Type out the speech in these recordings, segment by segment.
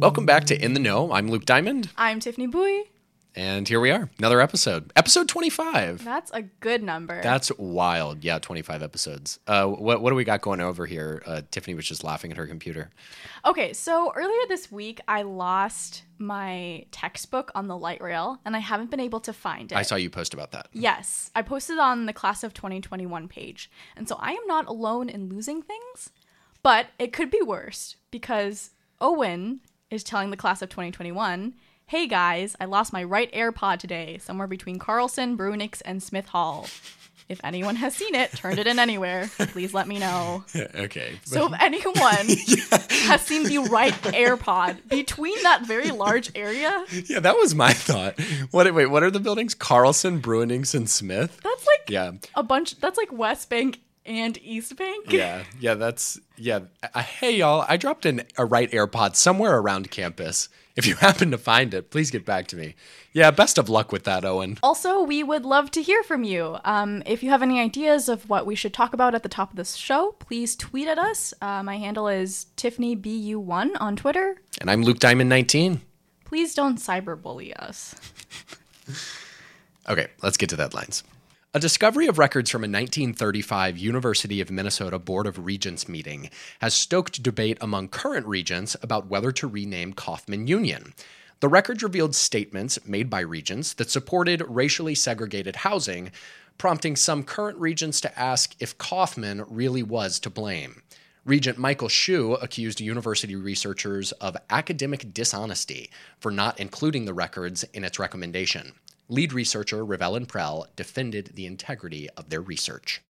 Welcome back to In the Know. I'm Luke Diamond, I'm Tiffany Bui. and here we are, another episode, episode 25. That's a good number. That's wild. Yeah, 25 episodes. Uh, what what do we got going over here? Uh, Tiffany was just laughing at her computer. okay, so earlier this week I lost my textbook on the light rail and I haven't been able to find it. I saw you post about that. Yes, I posted on the class of 2021 page. And so I am not alone in losing things, but it could be worse because Owen is telling the class of 2021, "Hey guys, I lost my right AirPod today, somewhere between Carlson, Bruininks, and Smith Hall. If anyone has seen it, turned it in anywhere, please let me know." okay. So if anyone has seen the right AirPod between that very large area, yeah, that was my thought. What? Wait, what are the buildings? Carlson, Bruininks, and Smith. that's like Yeah. a bunch. That's like West Bank and East Bank. Yeah, yeah, that's yeah. Uh, hey, y'all, I dropped in a right AirPod somewhere around campus. If you happen to find it, please get back to me. Yeah, best of luck with that, Owen. Also, we would love to hear from you. Um, if you have any ideas of what we should talk about at the top of this show, please tweet at us. Uh, my handle is TiffanyBU1 on Twitter. And I'm Luke Diamond 19. Please don't cyberbully us. Okay, let's get to the headlines. A discovery of records from a 1935 University of Minnesota Board of Regents meeting has stoked debate among current regents about whether to rename Coffman Union. The records revealed statements made by regents that supported racially segregated housing, prompting some current regents to ask if Coffman really was to blame. Regent Michael Hsu accused university researchers of academic dishonesty for not including the records in its recommendation. Lead researcher Riv-Ellen Prell defended the integrity of their research.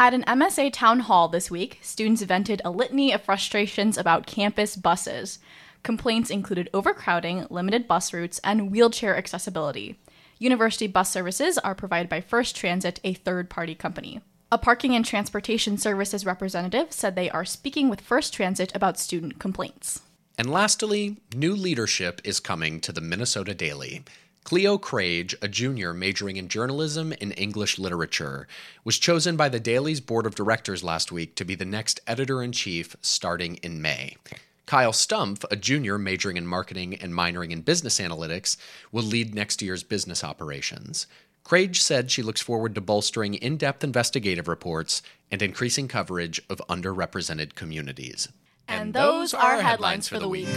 At an MSA town hall this week, students vented a litany of frustrations about campus buses. Complaints included overcrowding, limited bus routes, and wheelchair accessibility. University bus services are provided by First Transit, a third party company. A parking and transportation services representative said they are speaking with First Transit about student complaints. And lastly, new leadership is coming to the Minnesota Daily. Cleo Crage, a junior majoring in journalism and English literature, was chosen by the Daily's board of directors last week to be the next editor in chief starting in May. Kyle Stumpf, a junior majoring in marketing and minoring in business analytics, will lead next year's business operations. Crage said she looks forward to bolstering in depth investigative reports and increasing coverage of underrepresented communities. And those are headlines for the week.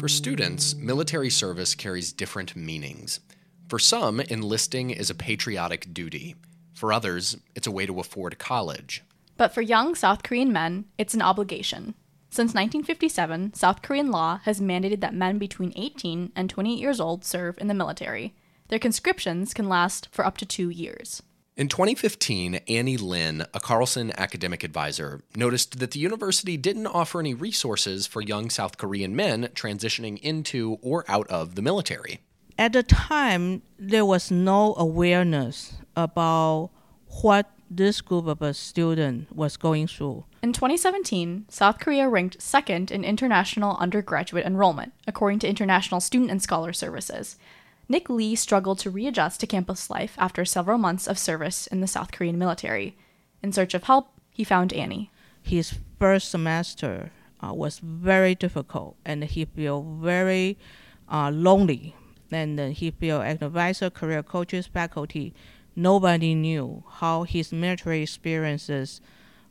For students, military service carries different meanings. For some, enlisting is a patriotic duty. For others, it's a way to afford college. But for young South Korean men, it's an obligation. Since 1957, South Korean law has mandated that men between 18 and 28 years old serve in the military. Their conscriptions can last for up to two years. In 2015, Annie Lin, a Carlson academic advisor, noticed that the university didn't offer any resources for young South Korean men transitioning into or out of the military. at the time there was no awareness about what this group of a student was going through In 2017, South Korea ranked second in international undergraduate enrollment, according to International Student and Scholar Services. Nick Lee struggled to readjust to campus life after several months of service in the South Korean military. In search of help, he found Annie. his first semester uh, was very difficult and he felt very uh, lonely and then he felt advisor career coaches faculty nobody knew how his military experiences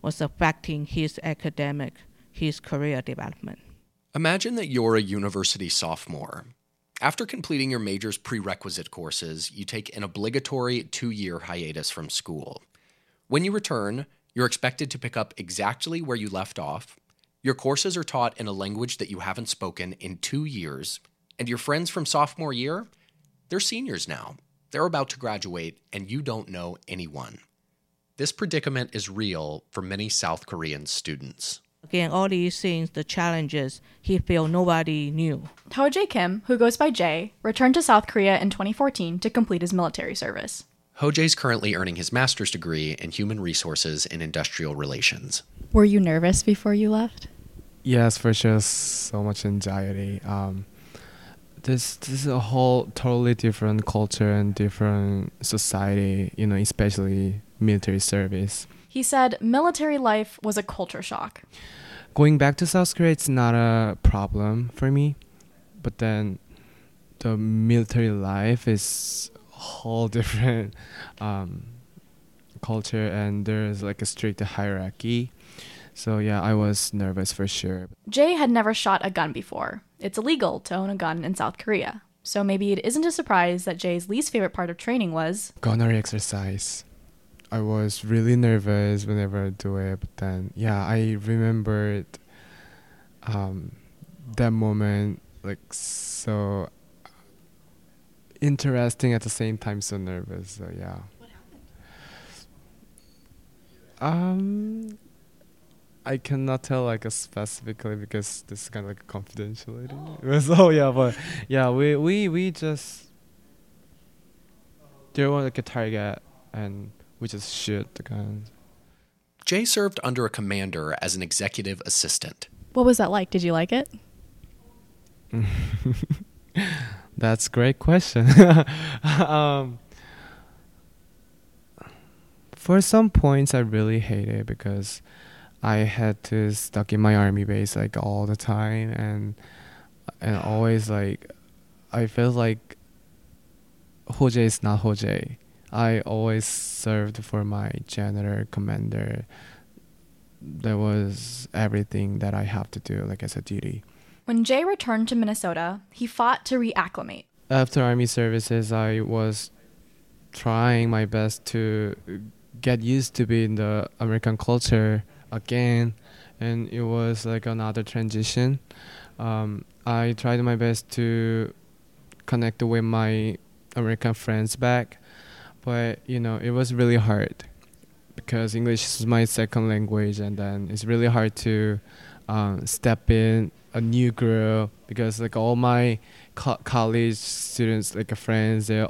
was affecting his academic his career development Imagine that you're a university sophomore. After completing your major's prerequisite courses, you take an obligatory two year hiatus from school. When you return, you're expected to pick up exactly where you left off. Your courses are taught in a language that you haven't spoken in two years. And your friends from sophomore year, they're seniors now. They're about to graduate, and you don't know anyone. This predicament is real for many South Korean students. Again all these things the challenges he felt nobody knew Ho Jae Kim, who goes by Jae, returned to South Korea in 2014 to complete his military service. Hojae's currently earning his master's degree in human resources and industrial relations. Were you nervous before you left? Yes, for sure. So much anxiety. Um, this this is a whole totally different culture and different society. You know, especially military service. He said military life was a culture shock. Going back to South Korea, it's not a problem for me, but then the military life is a whole different um, culture, and there's like a strict hierarchy. So yeah, I was nervous for sure. Jay had never shot a gun before. It's illegal to own a gun in South Korea. So maybe it isn't a surprise that Jay's least favorite part of training was gunnery exercise. I was really nervous whenever I do it, but then yeah, I remembered um, that moment like so interesting at the same time, so nervous. So yeah. What happened? Um, I cannot tell like a specifically because this is kind of like confidentiality. Oh. so yeah, but yeah, we we we just there was like a target and we is shoot the gun. Jay served under a commander as an executive assistant. What was that like? Did you like it? That's a great question. um, for some points, I really hate it because I had to stuck in my army base like all the time and and always like I feel like Hojae is not Hojae. I always served for my janitor commander. That was everything that I have to do like as a duty. When Jay returned to Minnesota, he fought to reacclimate. After army services, I was trying my best to get used to be in the American culture again, and it was like another transition. Um, I tried my best to connect with my American friends back, but you know it was really hard because English is my second language, and then it's really hard to um, step in a new group because like all my co- college students, like friends, they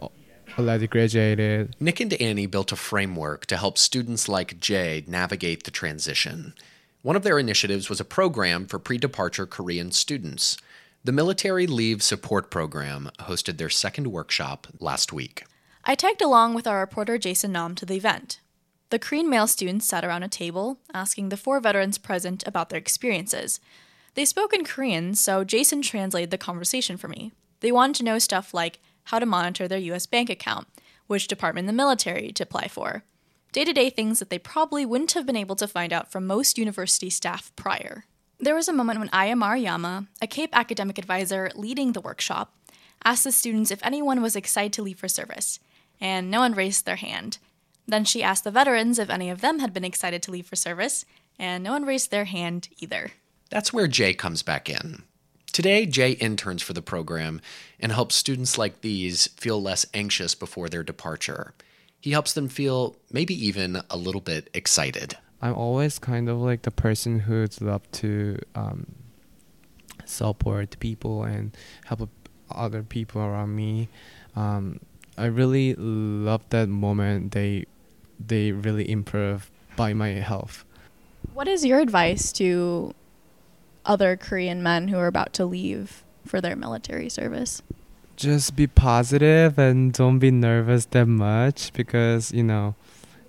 already graduated. Nick and Annie built a framework to help students like Jay navigate the transition. One of their initiatives was a program for pre departure Korean students. The Military Leave Support Program hosted their second workshop last week. I tagged along with our reporter Jason Nam to the event. The Korean male students sat around a table, asking the four veterans present about their experiences. They spoke in Korean, so Jason translated the conversation for me. They wanted to know stuff like how to monitor their US bank account, which department in the military to apply for, day to day things that they probably wouldn't have been able to find out from most university staff prior. There was a moment when Aya Maruyama, a CAPE academic advisor leading the workshop, asked the students if anyone was excited to leave for service, and no one raised their hand. Then she asked the veterans if any of them had been excited to leave for service, and no one raised their hand either. That's where Jay comes back in. Today, Jay interns for the program and helps students like these feel less anxious before their departure. He helps them feel maybe even a little bit excited. I'm always kind of like the person who'd love to um, support people and help other people around me. Um, I really love that moment. They they really improve by my health. What is your advice to other Korean men who are about to leave for their military service? Just be positive and don't be nervous that much because, you know,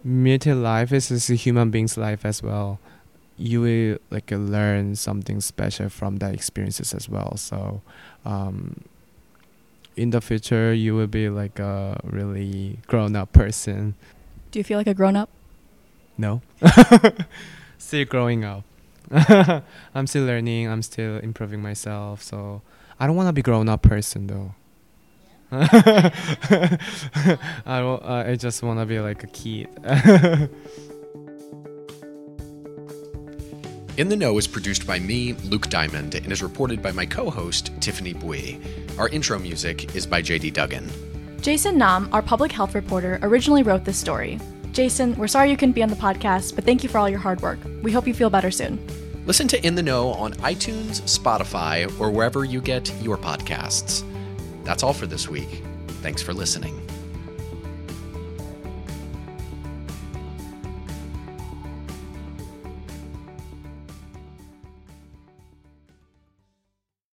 military life is a human being's life as well. You will like learn something special from that experiences as well. So, um, in the future, you will be like a really grown up person. Do you feel like a grown up? No. Still growing up. I'm still learning. I'm still improving myself. So I don't want to be grown up person though. I don't, uh, I just want to be like a kid. In the Know is produced by me, Luke Diamond, and is reported by my co host, Tiffany Bui. Our intro music is by JD Duggan. Jason Nam, our public health reporter, originally wrote this story. Jason, we're sorry you couldn't be on the podcast, but thank you for all your hard work. We hope you feel better soon. Listen to In the Know on iTunes, Spotify, or wherever you get your podcasts. That's all for this week. Thanks for listening.